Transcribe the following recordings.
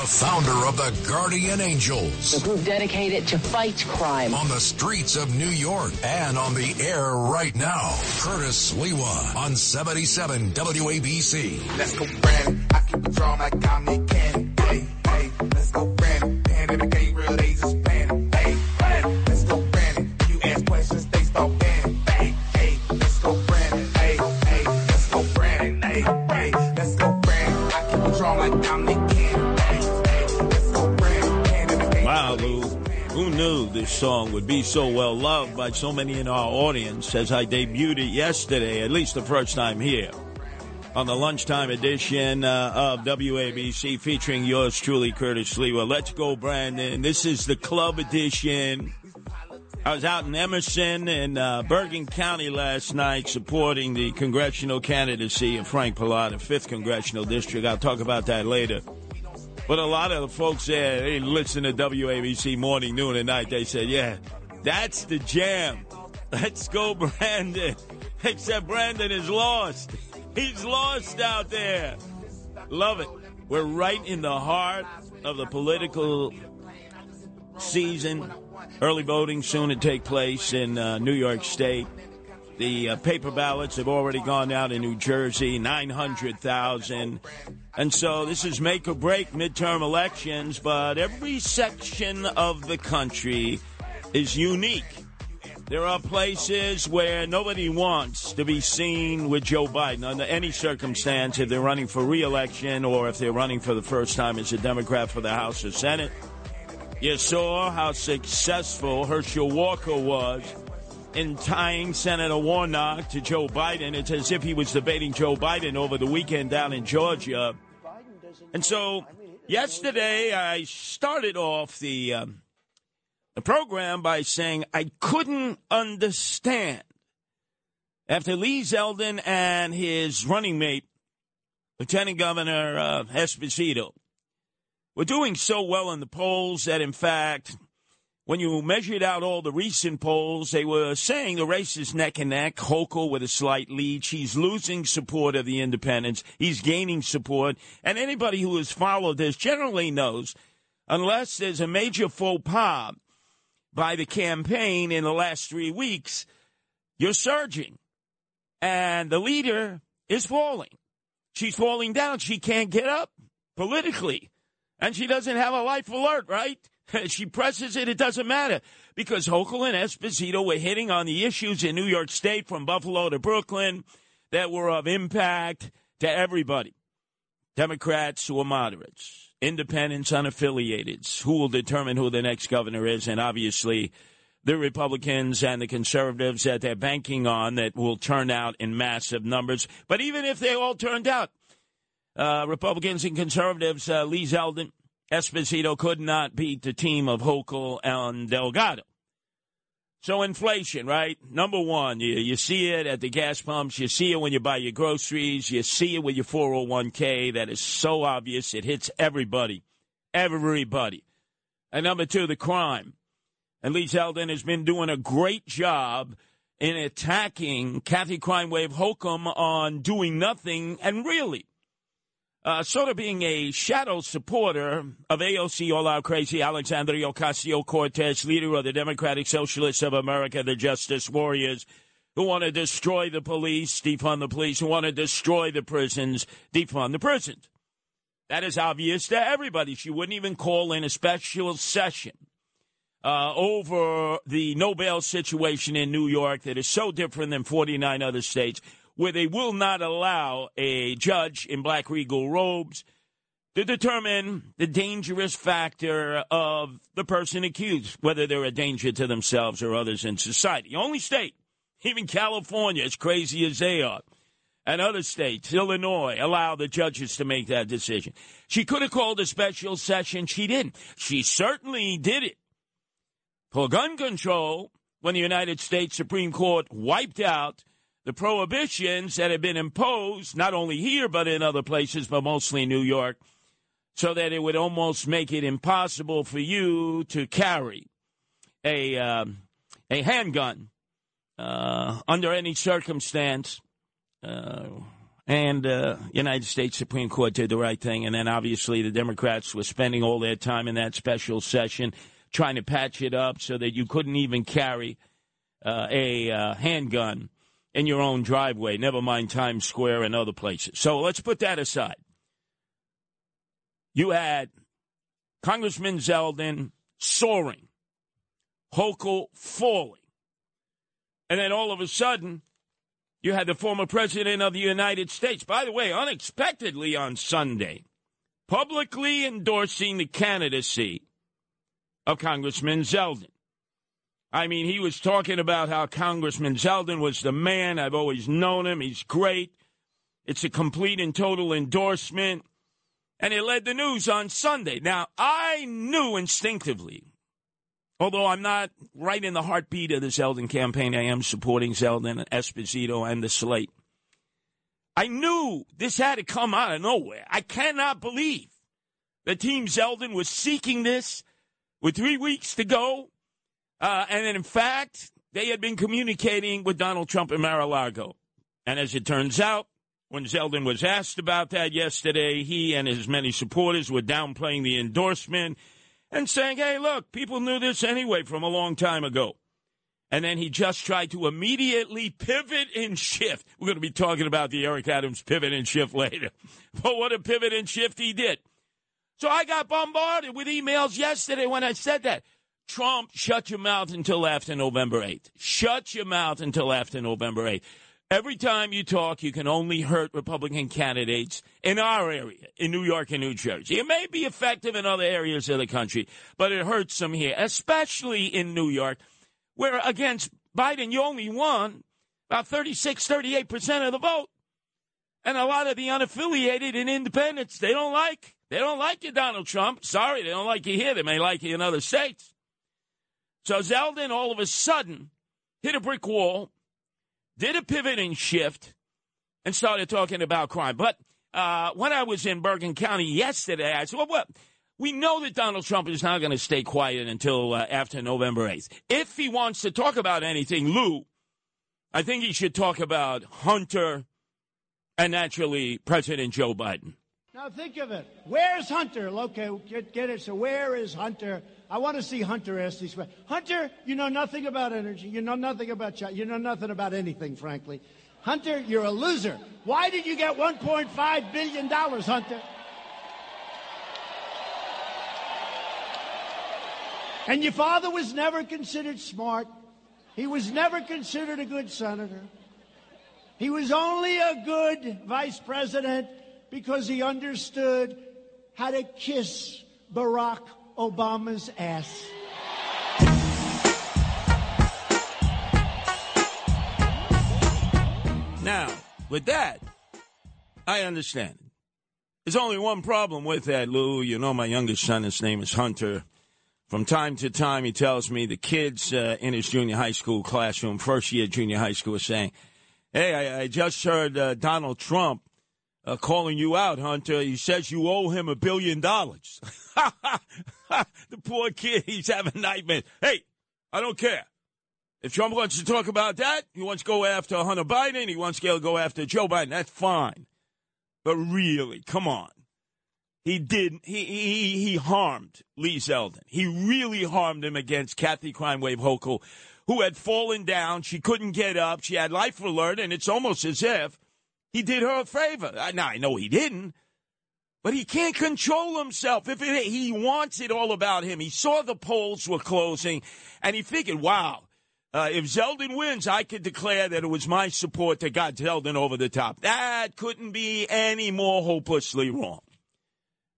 the founder of the Guardian Angels. A group dedicated to fight crime. On the streets of New York and on the air right now. Curtis Sliwa on 77 WABC. Let's go, Brandon. I keep it drawn like I'm this song would be so well loved by so many in our audience as I debuted it yesterday, at least the first time here, on the lunchtime edition uh, of WABC featuring yours truly, Curtis Sliwa. Let's go, Brandon. This is the club edition. I was out in Emerson and uh, Bergen County last night supporting the congressional candidacy of Frank Pallotta, 5th Congressional District. I'll talk about that later. But a lot of the folks there, they listen to WABC morning, noon, and night. They said, yeah, that's the jam. Let's go, Brandon. Except Brandon is lost. He's lost out there. Love it. We're right in the heart of the political season. Early voting soon to take place in uh, New York State. The uh, paper ballots have already gone out in New Jersey, 900,000. And so this is make or break midterm elections, but every section of the country is unique. There are places where nobody wants to be seen with Joe Biden under any circumstance if they're running for reelection or if they're running for the first time as a Democrat for the House or Senate. You saw how successful Herschel Walker was in tying Senator Warnock to Joe Biden. It's as if he was debating Joe Biden over the weekend down in Georgia. And so yesterday I started off the, um, the program by saying I couldn't understand after Lee Zeldin and his running mate, Lieutenant Governor uh, Esposito, were doing so well in the polls that, in fact, when you measured out all the recent polls, they were saying the race is neck and neck. Hochul with a slight lead. She's losing support of the independents. He's gaining support. And anybody who has followed this generally knows, unless there's a major faux pas by the campaign in the last three weeks, you're surging. And the leader is falling. She's falling down. She can't get up politically. And she doesn't have a life alert, right? she presses it, it doesn't matter. Because Hochul and Esposito were hitting on the issues in New York State from Buffalo to Brooklyn that were of impact to everybody. Democrats who are moderates, independents, unaffiliateds, who will determine who the next governor is, and obviously the Republicans and the conservatives that they're banking on that will turn out in massive numbers. But even if they all turned out, uh, Republicans and conservatives, uh, Lee Zeldin, Esposito could not beat the team of Hochul and Delgado. So inflation, right? Number one, you, you see it at the gas pumps. You see it when you buy your groceries. You see it with your 401k. That is so obvious. It hits everybody. Everybody. And number two, the crime. And Lee Zeldin has been doing a great job in attacking Kathy Crime Wave Hochul on doing nothing and really uh, sort of being a shadow supporter of AOC All Out Crazy Alexandria Ocasio Cortez, leader of the Democratic Socialists of America, the Justice Warriors, who want to destroy the police, defund the police, who want to destroy the prisons, defund the prisons. That is obvious to everybody. She wouldn't even call in a special session uh, over the no bail situation in New York that is so different than 49 other states where they will not allow a judge in black regal robes to determine the dangerous factor of the person accused, whether they're a danger to themselves or others in society. Only state, even California, as crazy as they are, and other states, Illinois, allow the judges to make that decision. She could have called a special session. She didn't. She certainly did it for gun control when the United States Supreme Court wiped out the prohibitions that had been imposed, not only here, but in other places, but mostly New York, so that it would almost make it impossible for you to carry a, um, a handgun uh, under any circumstance. Uh, And uh, United States Supreme Court did the right thing. And then obviously the Democrats were spending all their time in that special session trying to patch it up so that you couldn't even carry uh, a uh, handgun in your own driveway, never mind Times Square and other places. So let's put that aside. You had Congressman Zeldin soaring, Hochul falling. And then all of a sudden, you had the former president of the United States, by the way, unexpectedly on Sunday, publicly endorsing the candidacy of Congressman Zeldin. I mean, he was talking about how Congressman Zeldin was the man. I've always known him. He's great. It's a complete and total endorsement. And it led the news on Sunday. Now, I knew instinctively, although I'm not right in the heartbeat of the Zeldin campaign, I am supporting Zeldin, and Esposito, and the slate. I knew this had to come out of nowhere. I cannot believe that Team Zeldin was seeking this with three weeks to go uh, and in fact, they had been communicating with Donald Trump in Mar a Lago. And as it turns out, when Zeldin was asked about that yesterday, he and his many supporters were downplaying the endorsement and saying, hey, look, people knew this anyway from a long time ago. And then he just tried to immediately pivot and shift. We're going to be talking about the Eric Adams pivot and shift later. But what a pivot and shift he did. So I got bombarded with emails yesterday when I said that. Trump, shut your mouth until after November 8th. Shut your mouth until after November 8th. Every time you talk, you can only hurt Republican candidates in our area, in New York and New Jersey. It may be effective in other areas of the country, but it hurts them here, especially in New York, where against Biden, you only won about 36, 38% of the vote. And a lot of the unaffiliated and independents, they don't like. They don't like you, Donald Trump. Sorry, they don't like you here. They may like you in other states. So Zeldin all of a sudden hit a brick wall, did a pivot and shift, and started talking about crime. But uh, when I was in Bergen County yesterday, I said, well, what? We know that Donald Trump is not going to stay quiet until uh, after November 8th. If he wants to talk about anything, Lou, I think he should talk about Hunter and naturally President Joe Biden. Now think of it. Where's Hunter? Okay, get, get it. So where is Hunter? I want to see Hunter ask these questions. Hunter, you know nothing about energy. You know nothing about China. You know nothing about anything, frankly. Hunter, you're a loser. Why did you get 1.5 billion dollars, Hunter? And your father was never considered smart. He was never considered a good senator. He was only a good vice president because he understood how to kiss Barack Obama's ass. Now, with that, I understand. There's only one problem with that, Lou. You know, my youngest son, his name is Hunter. From time to time, he tells me the kids uh, in his junior high school classroom, first year junior high school, are saying, Hey, I, I just heard uh, Donald Trump uh, calling you out, Hunter. He says you owe him a billion dollars. the poor kid, he's having nightmares. Hey, I don't care. If Trump wants to talk about that, he wants to go after Hunter Biden, he wants to go after Joe Biden. That's fine. But really, come on. He did. He he he harmed Lee Zeldin. He really harmed him against Kathy Crime Wave Hochul, who had fallen down. She couldn't get up. She had life alert, and it's almost as if he did her a favor. Now, I know he didn't, but he can't control himself. If it, he wants it all about him, he saw the polls were closing, and he figured, wow, uh, if Zeldin wins, I could declare that it was my support that got Zeldin over the top. That couldn't be any more hopelessly wrong.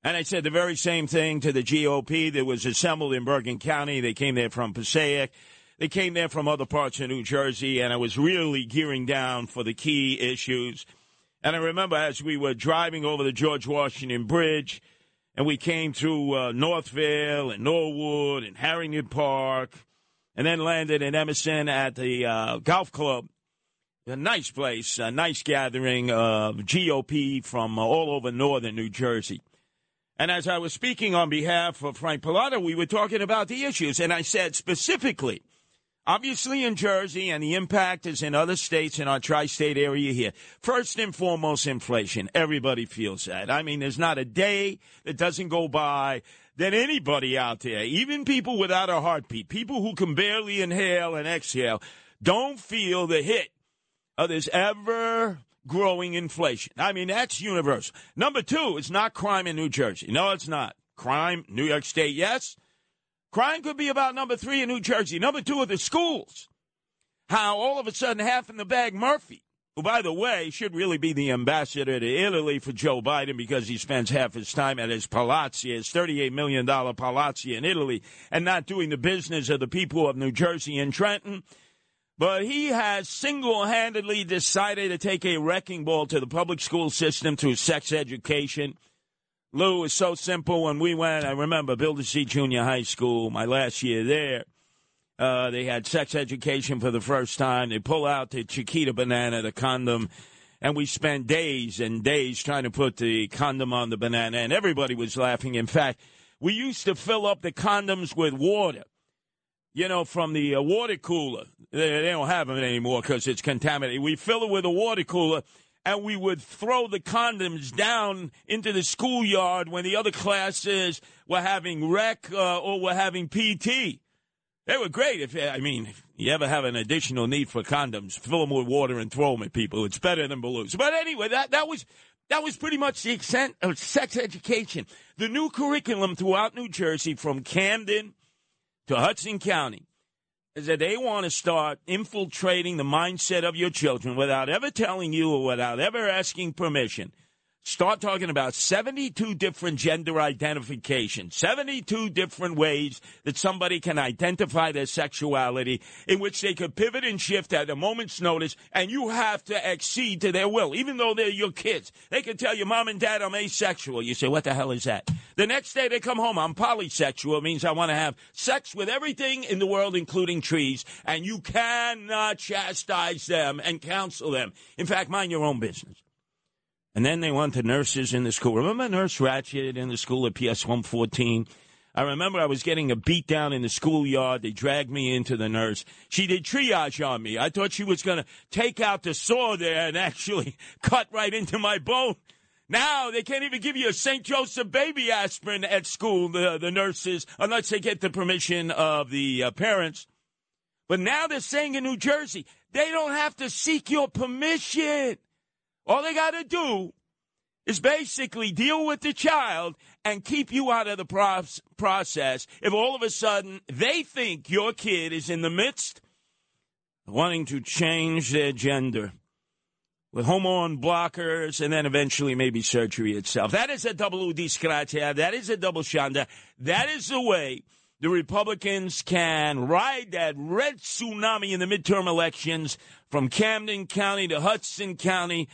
And I said the very same thing to the GOP that was assembled in Bergen County. They came there from Passaic. They came there from other parts of New Jersey, and I was really gearing down for the key issues. And I remember as we were driving over the George Washington Bridge, and we came through uh, Northvale and Norwood and Harrington Park, and then landed in Emerson at the uh, golf club. A nice place, a nice gathering of GOP from all over northern New Jersey. And as I was speaking on behalf of Frank Pallotta, we were talking about the issues, and I said specifically, Obviously in Jersey, and the impact is in other states in our tri state area here. First and foremost, inflation. Everybody feels that. I mean, there's not a day that doesn't go by that anybody out there, even people without a heartbeat, people who can barely inhale and exhale, don't feel the hit of this ever growing inflation. I mean, that's universal. Number two, it's not crime in New Jersey. No, it's not. Crime, New York State, yes. Crime could be about number three in New Jersey. Number two are the schools. How all of a sudden, half in the bag Murphy, who, by the way, should really be the ambassador to Italy for Joe Biden because he spends half his time at his palazzo, his $38 million palazzo in Italy, and not doing the business of the people of New Jersey and Trenton. But he has single handedly decided to take a wrecking ball to the public school system through sex education. Lou is so simple. When we went, I remember Bill C. Junior High School, my last year there. Uh, they had sex education for the first time. They pull out the Chiquita banana, the condom, and we spent days and days trying to put the condom on the banana, and everybody was laughing. In fact, we used to fill up the condoms with water, you know, from the uh, water cooler. They, they don't have them anymore because it's contaminated. We fill it with a water cooler and we would throw the condoms down into the schoolyard when the other classes were having rec uh, or were having PT. They were great. If I mean, if you ever have an additional need for condoms, fill them with water and throw them at people. It's better than balloons. But anyway, that that was that was pretty much the extent of sex education. The new curriculum throughout New Jersey, from Camden to Hudson County, is that they want to start infiltrating the mindset of your children without ever telling you or without ever asking permission. Start talking about 72 different gender identifications, 72 different ways that somebody can identify their sexuality, in which they could pivot and shift at a moment's notice, and you have to accede to their will, even though they're your kids. They can tell you, Mom and Dad, I'm asexual. You say, What the hell is that? The next day they come home, I'm polysexual. It means I want to have sex with everything in the world, including trees, and you cannot chastise them and counsel them. In fact, mind your own business. And then they want the nurses in the school. Remember Nurse Ratched in the school at PS 114? I remember I was getting a beat down in the schoolyard. They dragged me into the nurse. She did triage on me. I thought she was going to take out the saw there and actually cut right into my bone. Now they can't even give you a St. Joseph baby aspirin at school, the, the nurses, unless they get the permission of the uh, parents. But now they're saying in New Jersey, they don't have to seek your permission. All they got to do is basically deal with the child and keep you out of the process if all of a sudden they think your kid is in the midst wanting to change their gender with hormone blockers and then eventually maybe surgery itself. That is a double disgratia. That is a double shanda. That is the way the Republicans can ride that red tsunami in the midterm elections from Camden County to Hudson County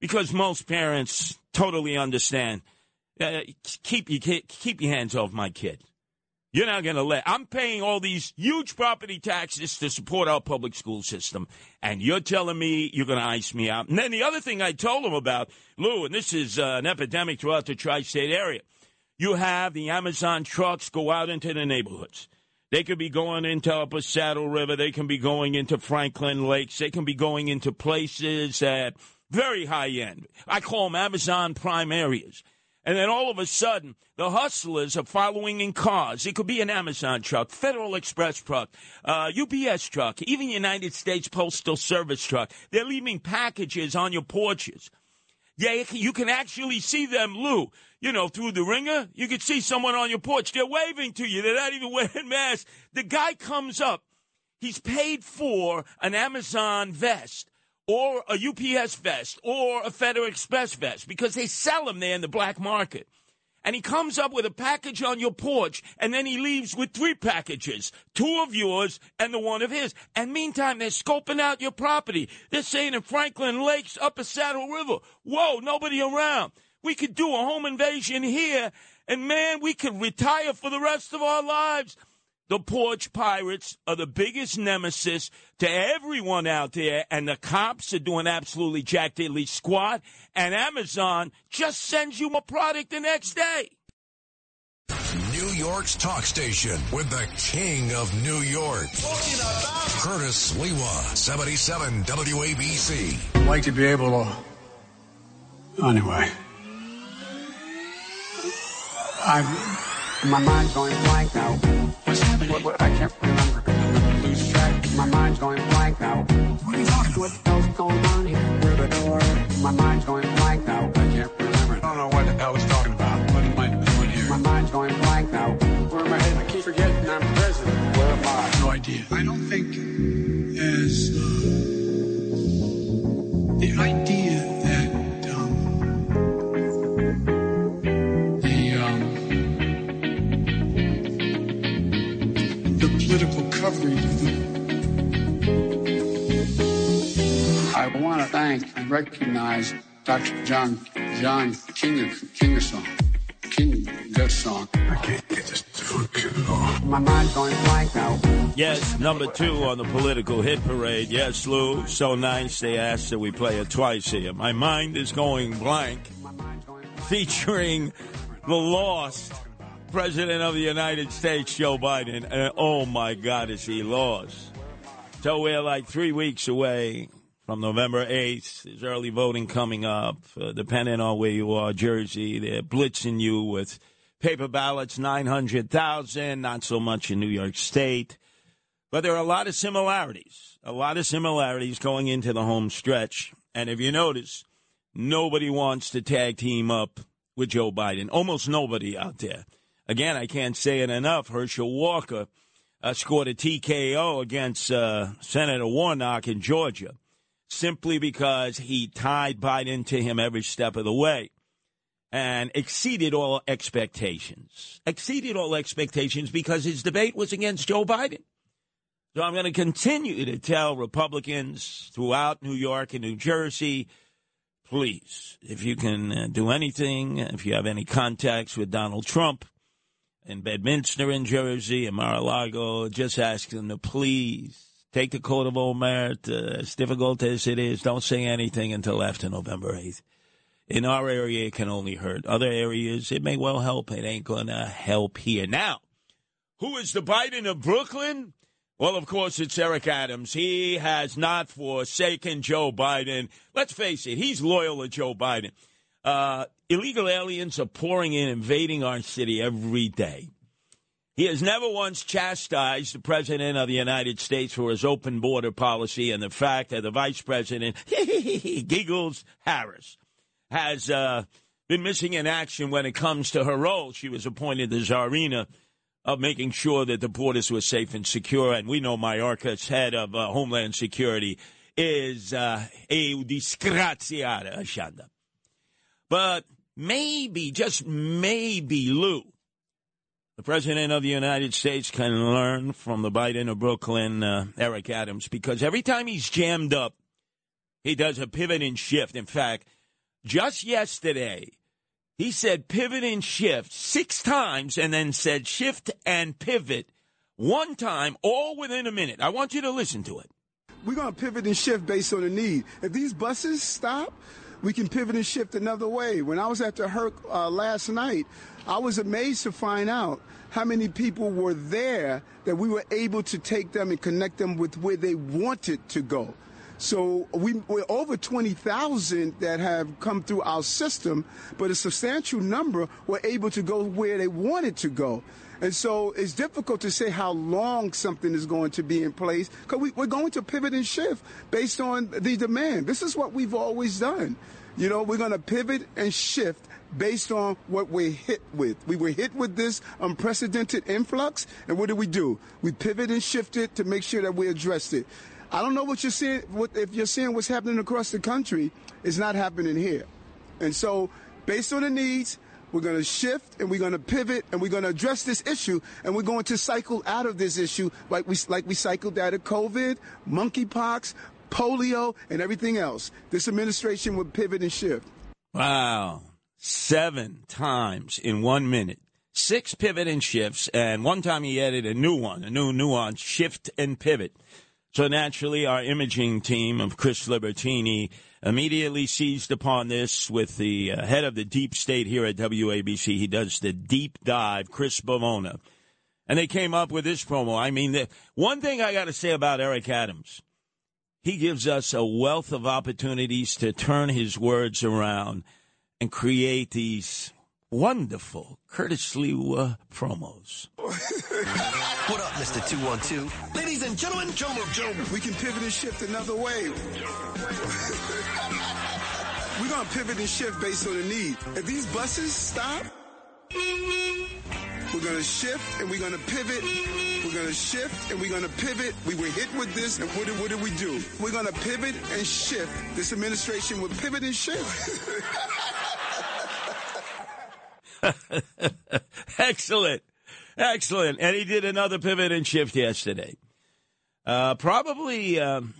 because most parents totally understand. Uh, keep you keep your hands off my kid. You're not going to let. I'm paying all these huge property taxes to support our public school system, and you're telling me you're going to ice me out. And then the other thing I told him about, Lou, and this is uh, an epidemic throughout the tri-state area. You have the Amazon trucks go out into the neighborhoods. They could be going into Upper Saddle River. They can be going into Franklin Lakes. They can be going into places that very high end. I call them Amazon Prime areas. And then all of a sudden, the hustlers are following in cars. It could be an Amazon truck, Federal Express truck, uh, UPS truck, even United States Postal Service truck. They're leaving packages on your porches. Yeah, you can actually see them, Lou. You know, through the ringer, you can see someone on your porch. They're waving to you. They're not even wearing masks. The guy comes up. He's paid for an Amazon vest or a UPS vest or a Federal Express vest because they sell them there in the black market. And he comes up with a package on your porch, and then he leaves with three packages two of yours and the one of his. And meantime, they're scoping out your property. They're saying in Franklin Lakes, Upper Saddle River, whoa, nobody around. We could do a home invasion here, and man, we could retire for the rest of our lives. The porch pirates are the biggest nemesis to everyone out there, and the cops are doing absolutely jack diddly squat, and Amazon just sends you a product the next day. New York's talk station with the king of New York. Curtis Sliwa, 77 WABC. I'd like to be able to. Anyway. I'm. My mind's going blank now. What, what, I can't remember. Lose track. My mind's going blank now. What are you talking about? What the hell's going on here? Where the door? My mind's going blank now. I can't remember. I don't know what the hell he's talking about. What am I doing here? My mind's going blank now. Where am I headed? I keep forgetting I'm president. Where am I? No idea. I don't think as uh, the idea the political coverage of the I want to thank and recognize Dr. John John King Kingersong. King Song. I can't get this to function at. My mind's going blank now. Yes, number two on the political hit parade. Yes, Lou, so nice they asked that we play it twice here. My mind is going blank, featuring the lost President of the United States, Joe Biden. And oh my God, is he lost? So we're like three weeks away from November 8th. There's early voting coming up. Uh, depending on where you are, Jersey, they're blitzing you with paper ballots, 900,000, not so much in New York State. But there are a lot of similarities, a lot of similarities going into the home stretch. And if you notice, nobody wants to tag team up with Joe Biden. Almost nobody out there. Again, I can't say it enough. Herschel Walker uh, scored a TKO against uh, Senator Warnock in Georgia simply because he tied Biden to him every step of the way and exceeded all expectations. Exceeded all expectations because his debate was against Joe Biden. So I'm going to continue to tell Republicans throughout New York and New Jersey please, if you can uh, do anything, if you have any contacts with Donald Trump in Bedminster in Jersey and Mar-a-Lago, just ask them to please take the coat of old merit, uh, as difficult as it is, don't say anything until after November 8th. In our area, it can only hurt. Other areas, it may well help. It ain't going to help here. Now, who is the Biden of Brooklyn? Well, of course, it's Eric Adams. He has not forsaken Joe Biden. Let's face it, he's loyal to Joe Biden. Uh, illegal aliens are pouring in, invading our city every day. He has never once chastised the President of the United States for his open border policy and the fact that the Vice President, Giggles Harris, has uh, been missing in action when it comes to her role. She was appointed the Czarina of making sure that the borders were safe and secure. And we know Mayorkas, head of uh, Homeland Security, is uh, a disgraziata, Ashanda. But maybe, just maybe, Lou, the President of the United States can learn from the Biden of Brooklyn, uh, Eric Adams, because every time he's jammed up, he does a pivot and shift. In fact, just yesterday, he said pivot and shift six times and then said shift and pivot one time, all within a minute. I want you to listen to it. We're going to pivot and shift based on the need. If these buses stop, we can pivot and shift another way. When I was at the Herc uh, last night, I was amazed to find out how many people were there that we were able to take them and connect them with where they wanted to go. So we, we're over 20,000 that have come through our system, but a substantial number were able to go where they wanted to go. And so it's difficult to say how long something is going to be in place because we, are going to pivot and shift based on the demand. This is what we've always done. You know, we're going to pivot and shift based on what we're hit with. We were hit with this unprecedented influx, and what did we do? We pivot and shifted to make sure that we addressed it. I don't know what you're seeing. What, if you're seeing what's happening across the country, it's not happening here. And so, based on the needs, we're going to shift and we're going to pivot and we're going to address this issue and we're going to cycle out of this issue like we like we cycled out of COVID, monkeypox, polio, and everything else. This administration would pivot and shift. Wow. Seven times in one minute. Six pivot and shifts, and one time he added a new one, a new nuance, shift and pivot. So naturally, our imaging team of Chris Libertini immediately seized upon this with the uh, head of the deep state here at WABC. He does the deep dive, Chris Bavona. And they came up with this promo. I mean, the, one thing I got to say about Eric Adams, he gives us a wealth of opportunities to turn his words around and create these wonderful Curtis Sliwa promos. What up, Mr. 212? Ladies and gentlemen, Joe Joe. We can pivot and shift another way. We're going to pivot and shift based on the need. If these buses stop, we're going to shift and we're going to pivot. We're going to shift and we're going to pivot. We were hit with this, and what did, what did we do? We're going to pivot and shift. This administration will pivot and shift. Excellent. Excellent. And he did another pivot and shift yesterday. Uh, probably um,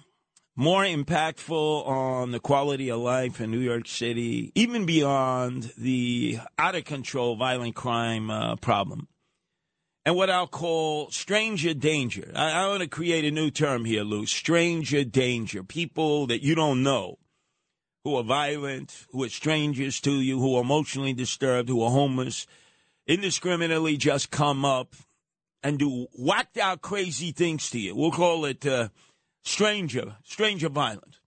more impactful on the quality of life in New York City, even beyond the out of control violent crime uh, problem. And what I'll call stranger danger. I, I want to create a new term here, Lou. Stranger danger. People that you don't know who are violent, who are strangers to you, who are emotionally disturbed, who are homeless, indiscriminately just come up and do whacked out crazy things to you. We'll call it uh, stranger, stranger violence.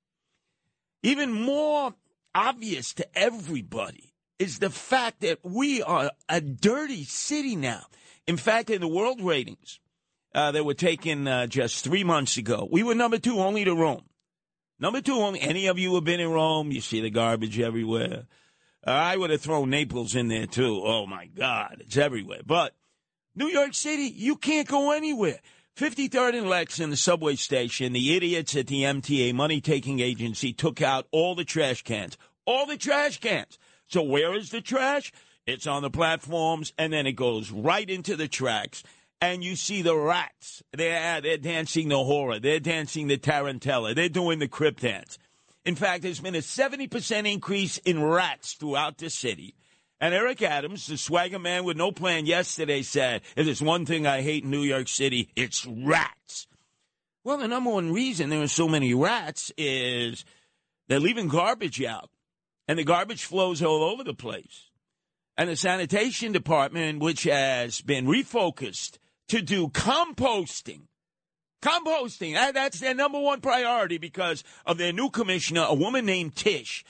Even more obvious to everybody is the fact that we are a dirty city now. In fact, in the world ratings uh, that were taken uh, just three months ago, we were number two only to Rome. Number two, any of you have been in Rome, you see the garbage everywhere. Uh, I would have thrown Naples in there too. Oh my God, it's everywhere. But New York City, you can't go anywhere. 53rd and Lex in the subway station, the idiots at the MTA money taking agency took out all the trash cans. All the trash cans. So where is the trash? It's on the platforms and then it goes right into the tracks and you see the rats. They're, uh, they're dancing the horror. They're dancing the tarantella. They're doing the crypt dance. In fact, there's been a 70% increase in rats throughout the city. And Eric Adams, the swagger man with no plan yesterday, said, if there's one thing I hate in New York City, it's rats. Well, the number one reason there are so many rats is they're leaving garbage out. And the garbage flows all over the place. And the sanitation department, which has been refocused to do composting. Composting. That, that's their number one priority because of their new commissioner, a woman named Tisch,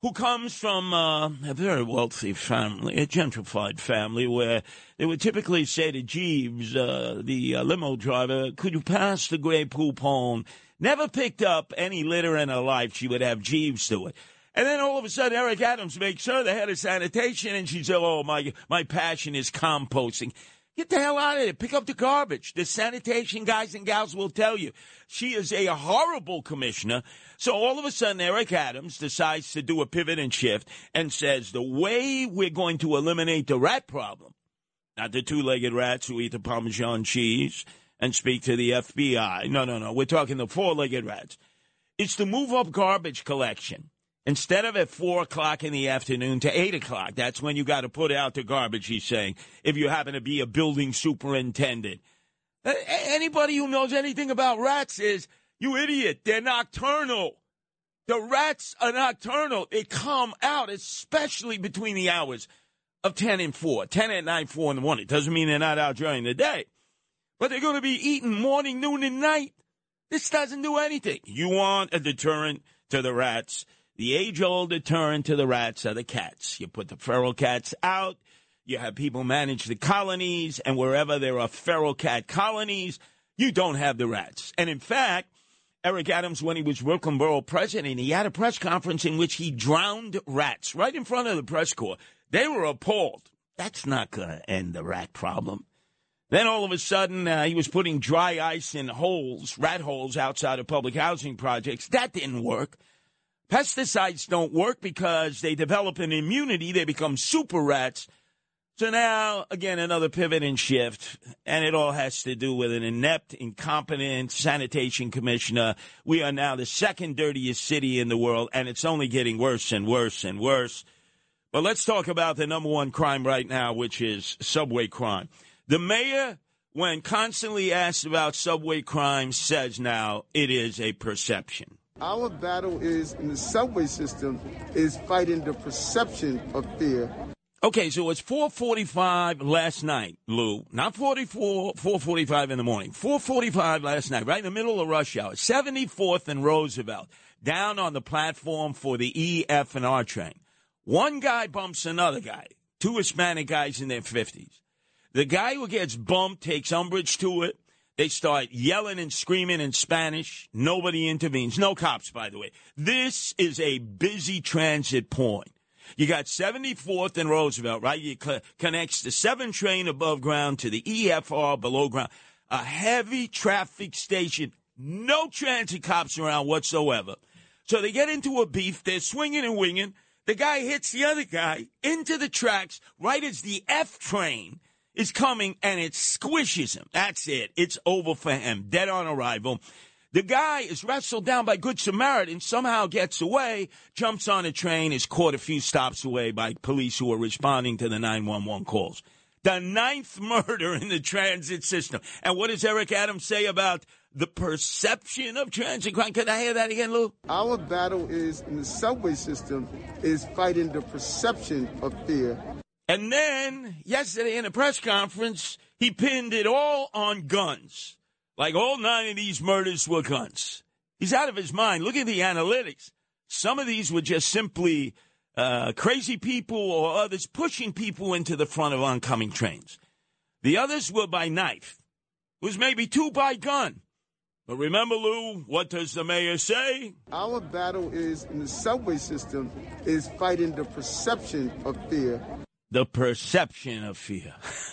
who comes from uh, a very wealthy family, a gentrified family, where they would typically say to Jeeves, uh, the uh, limo driver, could you pass the Grey Poupon? Never picked up any litter in her life. She would have Jeeves do it. And then all of a sudden, Eric Adams makes her the head of sanitation, and she said, "Oh, my my passion is composting." Get the hell out of there. Pick up the garbage. The sanitation guys and gals will tell you. She is a horrible commissioner. So all of a sudden, Eric Adams decides to do a pivot and shift and says the way we're going to eliminate the rat problem, not the two legged rats who eat the Parmesan cheese and speak to the FBI. No, no, no. We're talking the four legged rats. It's to move up garbage collection. Instead of at four o'clock in the afternoon to eight o'clock, that's when you got to put out the garbage, he's saying, if you happen to be a building superintendent. Anybody who knows anything about rats is, you idiot, they're nocturnal. The rats are nocturnal. They come out, especially between the hours of 10 and 4, 10 at night, 4 in the morning. It doesn't mean they're not out during the day, but they're going to be eating morning, noon, and night. This doesn't do anything. You want a deterrent to the rats the age old deterrent to the rats are the cats. You put the feral cats out, you have people manage the colonies, and wherever there are feral cat colonies, you don't have the rats. And in fact, Eric Adams, when he was Brooklyn Borough president, he had a press conference in which he drowned rats right in front of the press corps. They were appalled. That's not going to end the rat problem. Then all of a sudden, uh, he was putting dry ice in holes, rat holes outside of public housing projects. That didn't work. Pesticides don't work because they develop an immunity. They become super rats. So now, again, another pivot and shift, and it all has to do with an inept, incompetent sanitation commissioner. We are now the second dirtiest city in the world, and it's only getting worse and worse and worse. But let's talk about the number one crime right now, which is subway crime. The mayor, when constantly asked about subway crime, says now it is a perception. Our battle is in the subway system is fighting the perception of fear. Okay, so it's 4:45 last night, Lou. Not 44, 4:45 in the morning. 4:45 last night, right in the middle of rush hour. 74th and Roosevelt, down on the platform for the E, F, and R train. One guy bumps another guy. Two Hispanic guys in their 50s. The guy who gets bumped takes umbrage to it. They start yelling and screaming in Spanish. Nobody intervenes. No cops, by the way. This is a busy transit point. You got 74th and Roosevelt, right? Cl- connects the 7 train above ground to the EFR below ground. A heavy traffic station. No transit cops around whatsoever. So they get into a beef. They're swinging and winging. The guy hits the other guy into the tracks right as the F train is coming and it squishes him. That's it. It's over for him. Dead on arrival. The guy is wrestled down by Good Samaritan, somehow gets away, jumps on a train, is caught a few stops away by police who are responding to the 911 calls. The ninth murder in the transit system. And what does Eric Adams say about the perception of transit crime? Can I hear that again, Lou? Our battle is in the subway system is fighting the perception of fear. And then yesterday in a press conference, he pinned it all on guns. Like all nine of these murders were guns. He's out of his mind. Look at the analytics. Some of these were just simply uh, crazy people or others pushing people into the front of oncoming trains. The others were by knife. It was maybe two by gun. But remember, Lou, what does the mayor say? Our battle is in the subway system is fighting the perception of fear. The perception of fear.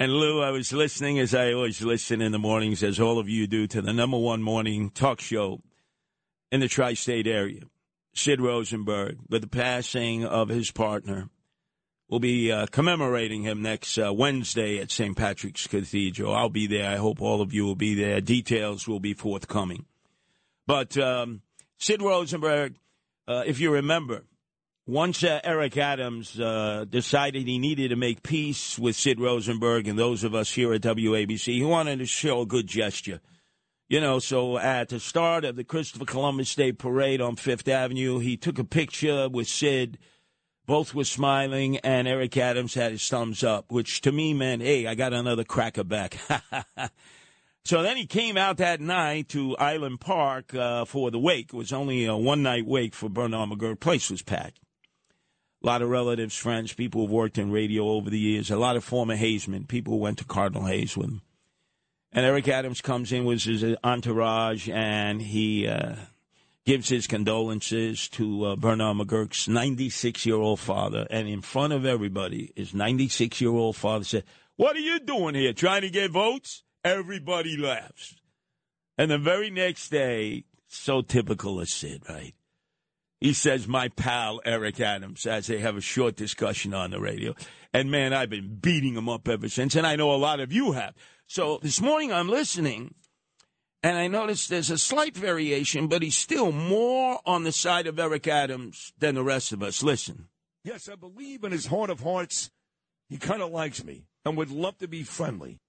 and Lou, I was listening as I always listen in the mornings, as all of you do, to the number one morning talk show in the tri state area, Sid Rosenberg, with the passing of his partner. We'll be uh, commemorating him next uh, Wednesday at St. Patrick's Cathedral. I'll be there. I hope all of you will be there. Details will be forthcoming. But um, Sid Rosenberg, uh, if you remember, once uh, Eric Adams uh, decided he needed to make peace with Sid Rosenberg and those of us here at WABC, he wanted to show a good gesture. You know, so at the start of the Christopher Columbus Day Parade on Fifth Avenue, he took a picture with Sid. Both were smiling, and Eric Adams had his thumbs up, which to me meant, hey, I got another cracker back. so then he came out that night to Island Park uh, for the wake. It was only a one night wake for Bernard McGuirk. Place was packed. A lot of relatives, friends, people who've worked in radio over the years, a lot of former Hayesmen, people who went to Cardinal Hayes with him. And Eric Adams comes in with his entourage and he uh, gives his condolences to uh, Bernard McGuirk's 96 year old father. And in front of everybody, his 96 year old father said, What are you doing here? Trying to get votes? Everybody laughs. And the very next day, so typical of Sid, right? He says, My pal Eric Adams, as they have a short discussion on the radio. And man, I've been beating him up ever since. And I know a lot of you have. So this morning I'm listening and I noticed there's a slight variation, but he's still more on the side of Eric Adams than the rest of us. Listen. Yes, I believe in his heart of hearts, he kind of likes me and would love to be friendly.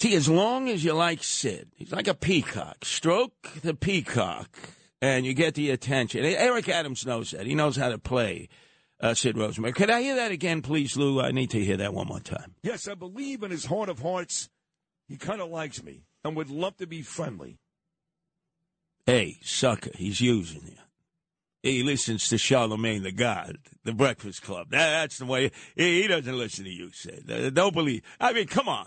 See, as long as you like Sid, he's like a peacock. Stroke the peacock, and you get the attention. Eric Adams knows that. He knows how to play uh, Sid Rosenberg. Could I hear that again, please, Lou? I need to hear that one more time. Yes, I believe in his heart of hearts, he kind of likes me and would love to be friendly. Hey, sucker, he's using you. He listens to Charlemagne the God, the Breakfast Club. That, that's the way. He, he doesn't listen to you, Sid. Uh, don't believe. I mean, come on.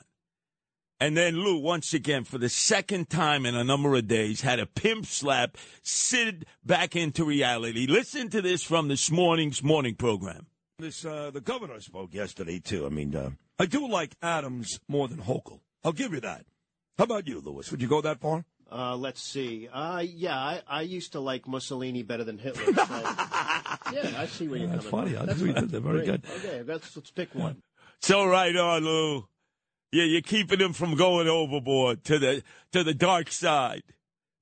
And then Lou, once again, for the second time in a number of days, had a pimp slap Sid back into reality. Listen to this from this morning's morning program. This uh, the governor spoke yesterday too. I mean, uh, I do like Adams more than Hochul. I'll give you that. How about you, Lewis? Would you go that far? Uh, let's see. Uh, yeah, I, I used to like Mussolini better than Hitler. So, yeah, I see where you're That's coming funny. from. I agree with that. Very great. good. Okay, let's, let's pick one. So right on, Lou. Yeah, you're keeping him from going overboard to the to the dark side.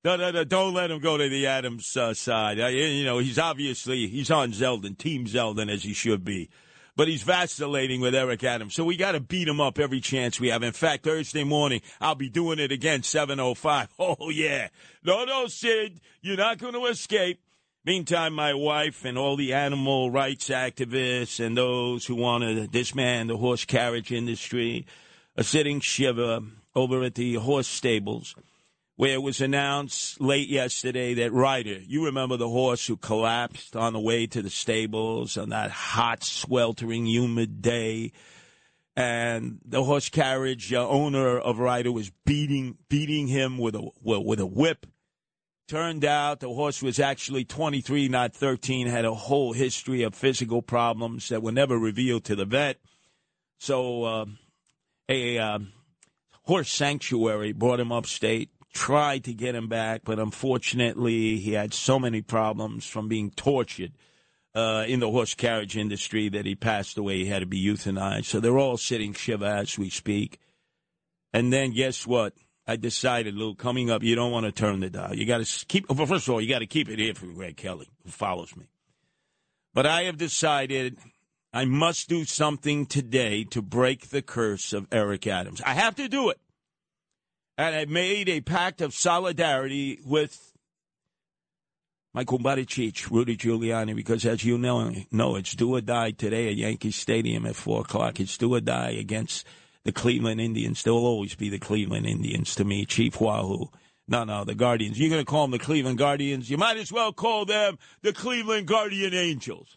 No, no, no! Don't let him go to the Adams uh, side. Uh, you know, he's obviously he's on Zeldin, Team Zeldin, as he should be. but he's vacillating with Eric Adams. So we got to beat him up every chance we have. In fact, Thursday morning, I'll be doing it again, 7.05. Oh, yeah. No, no, Sid, you're not going to escape. Meantime, my wife and all the animal rights activists and those who want to disman the horse carriage industry are sitting shiver over at the horse stables where it was announced late yesterday that Ryder, you remember the horse who collapsed on the way to the stables on that hot, sweltering, humid day, and the horse carriage uh, owner of Ryder was beating beating him with a with a whip. Turned out the horse was actually 23, not 13, had a whole history of physical problems that were never revealed to the vet. So, uh, a uh, horse sanctuary brought him upstate, tried to get him back, but unfortunately, he had so many problems from being tortured uh, in the horse carriage industry that he passed away. He had to be euthanized. So they're all sitting shiva as we speak. And then guess what? I decided, Lou, coming up, you don't want to turn the dial. You got to keep. Well, first of all, you got to keep it here for Greg Kelly, who follows me. But I have decided I must do something today to break the curse of Eric Adams. I have to do it. And I made a pact of solidarity with kumbari Cheech, Rudy Giuliani, because as you know, know, it's do or die today at Yankee Stadium at 4 o'clock. It's do or die against the Cleveland Indians. They'll always be the Cleveland Indians to me, Chief Wahoo. No, no, the Guardians. You're going to call them the Cleveland Guardians. You might as well call them the Cleveland Guardian Angels.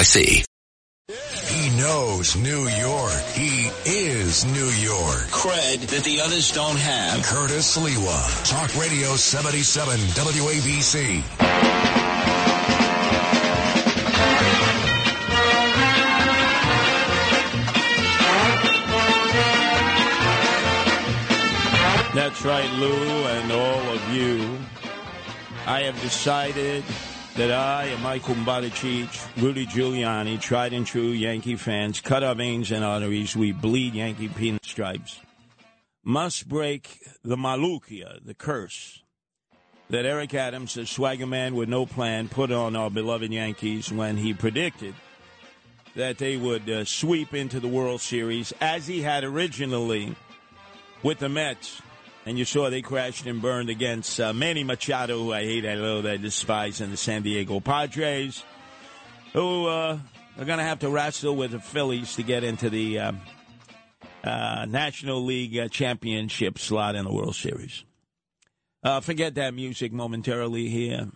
NYC. He knows New York. He is New York. Cred that the others don't have. Curtis Sliwa. Talk Radio 77 WABC. That's right, Lou, and all of you. I have decided that I and my kumbara Rudy Giuliani, tried and true Yankee fans, cut our veins and arteries, we bleed Yankee pinstripes, must break the malukia, the curse, that Eric Adams, a swagger man with no plan, put on our beloved Yankees when he predicted that they would uh, sweep into the World Series as he had originally with the Mets. And you saw they crashed and burned against uh, Manny Machado, who I hate, I know, I despise, and the San Diego Padres, who uh, are going to have to wrestle with the Phillies to get into the uh, uh, National League uh, Championship slot in the World Series. Uh, forget that music momentarily here.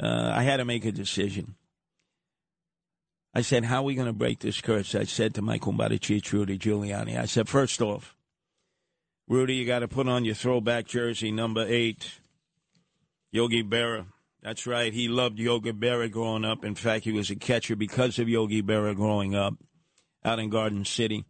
I had to make a decision. I said, How are we going to break this curse? I said to kumbari Cheech, Rudy Giuliani, I said, First off, Rudy, you got to put on your throwback jersey, number eight. Yogi Berra. That's right. He loved Yogi Berra growing up. In fact, he was a catcher because of Yogi Berra growing up out in Garden City.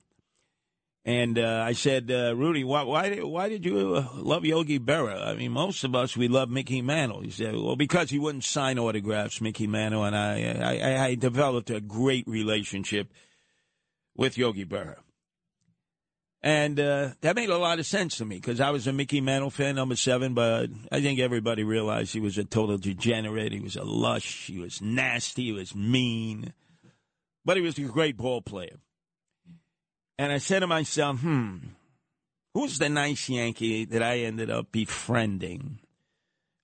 And uh, I said, uh, Rudy, why, why, did, why did you uh, love Yogi Berra? I mean, most of us, we love Mickey Mantle. He said, well, because he wouldn't sign autographs, Mickey Mantle, and I, I, I developed a great relationship with Yogi Berra. And uh, that made a lot of sense to me because I was a Mickey Mantle fan, number seven, but I think everybody realized he was a total degenerate. He was a lush. He was nasty. He was mean. But he was a great ball player. And I said to myself, hmm, who's the nice Yankee that I ended up befriending?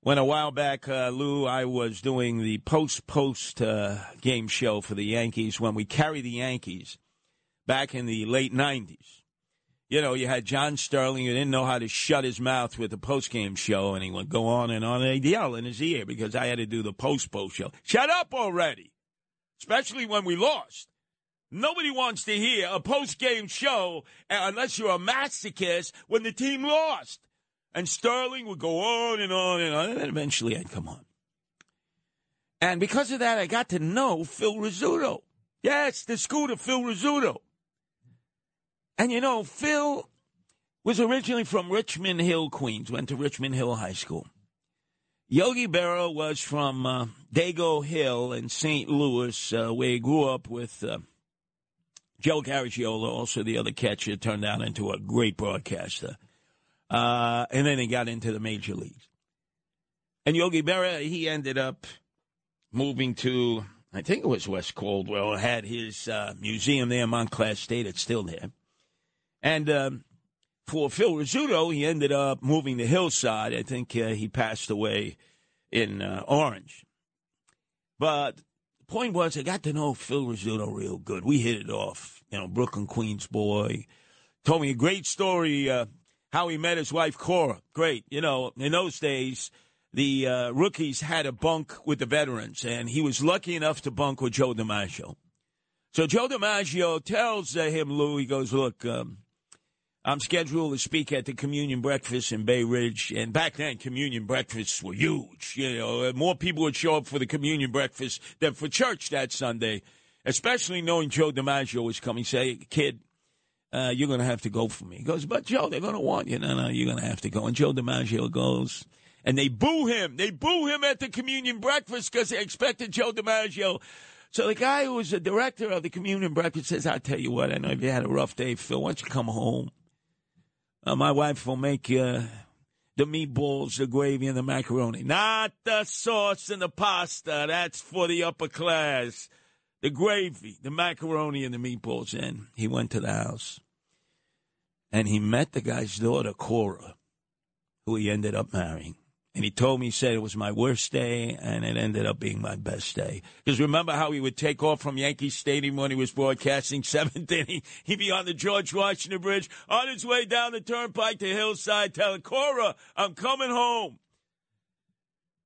When a while back, uh, Lou, I was doing the post post uh, game show for the Yankees when we carried the Yankees back in the late 90s you know, you had John Sterling who didn't know how to shut his mouth with the post-game show, and he would go on and on and yell in his ear because I had to do the post-post show. Shut up already! Especially when we lost. Nobody wants to hear a post-game show uh, unless you're a masochist when the team lost. And Sterling would go on and on and on, and then eventually I'd come on. And because of that, I got to know Phil Rizzuto. Yes, the scooter, Phil Rizzuto. And you know, Phil was originally from Richmond Hill, Queens, went to Richmond Hill High School. Yogi Berra was from uh, Dago Hill in St. Louis, uh, where he grew up with uh, Joe Garagiola, also the other catcher, turned out into a great broadcaster. Uh, and then he got into the major leagues. And Yogi Berra, he ended up moving to, I think it was West Caldwell, had his uh, museum there, Montclair State. It's still there. And um, for Phil Rizzuto, he ended up moving to Hillside. I think uh, he passed away in uh, Orange. But the point was, I got to know Phil Rizzuto real good. We hit it off. You know, Brooklyn Queens boy. Told me a great story uh, how he met his wife Cora. Great. You know, in those days, the uh, rookies had a bunk with the veterans, and he was lucky enough to bunk with Joe DiMaggio. So Joe DiMaggio tells uh, him, Lou, he goes, look, um, I'm scheduled to speak at the communion breakfast in Bay Ridge, and back then communion breakfasts were huge. You know, more people would show up for the communion breakfast than for church that Sunday. Especially knowing Joe DiMaggio was coming, say, kid, uh, you're going to have to go for me. He goes, but Joe, they're going to want you. No, no, you're going to have to go. And Joe DiMaggio goes, and they boo him. They boo him at the communion breakfast because they expected Joe DiMaggio. So the guy who was the director of the communion breakfast says, I'll tell you what, I know if you had a rough day, Phil, why don't you come home? Uh, my wife will make uh, the meatballs, the gravy, and the macaroni. Not the sauce and the pasta. That's for the upper class. The gravy, the macaroni, and the meatballs. And he went to the house. And he met the guy's daughter, Cora, who he ended up marrying. And he told me, he said it was my worst day, and it ended up being my best day. Because remember how he would take off from Yankee Stadium when he was broadcasting seventh inning? He'd be on the George Washington Bridge on his way down the turnpike to Hillside telling Cora, I'm coming home.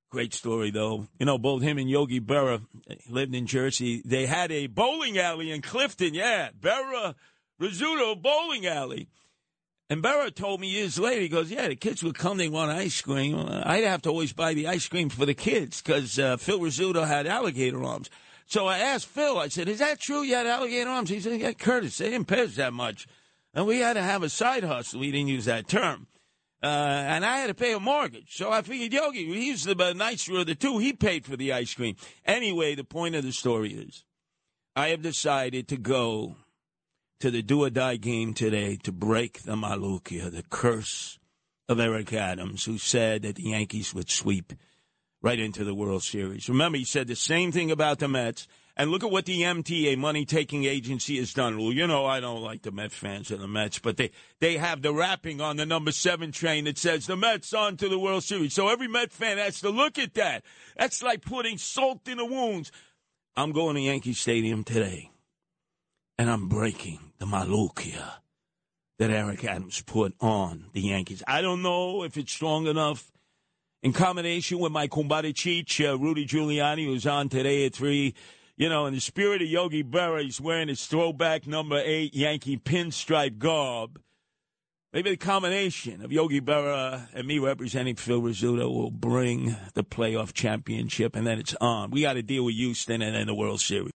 Great story, though. You know, both him and Yogi Berra eh, lived in Jersey. They had a bowling alley in Clifton. Yeah, Berra Rizzuto Bowling Alley. And Berra told me years later, he goes, Yeah, the kids would come, they want ice cream. I'd have to always buy the ice cream for the kids because uh, Phil Rizzuto had alligator arms. So I asked Phil, I said, Is that true you had alligator arms? He said, Yeah, Curtis, they didn't pay us that much. And we had to have a side hustle. We didn't use that term. Uh, and I had to pay a mortgage. So I figured Yogi, he's the nicer of the two. He paid for the ice cream. Anyway, the point of the story is I have decided to go to the do or die game today to break the Malukia, the curse of Eric Adams, who said that the Yankees would sweep right into the World Series. Remember, he said the same thing about the Mets. And look at what the MTA, money taking agency, has done. Well, you know, I don't like the Mets fans and the Mets, but they, they have the wrapping on the number seven train that says the Mets on to the World Series. So every Met fan has to look at that. That's like putting salt in the wounds. I'm going to Yankee Stadium today, and I'm breaking the Malukia that Eric Adams put on the Yankees. I don't know if it's strong enough in combination with my Kumbada Cheech, uh, Rudy Giuliani, who's on today at 3 you know, in the spirit of Yogi Berra, he's wearing his throwback number eight Yankee pinstripe garb. Maybe the combination of Yogi Berra and me representing Phil Rizzuto will bring the playoff championship, and then it's on. We got to deal with Houston and then the World Series.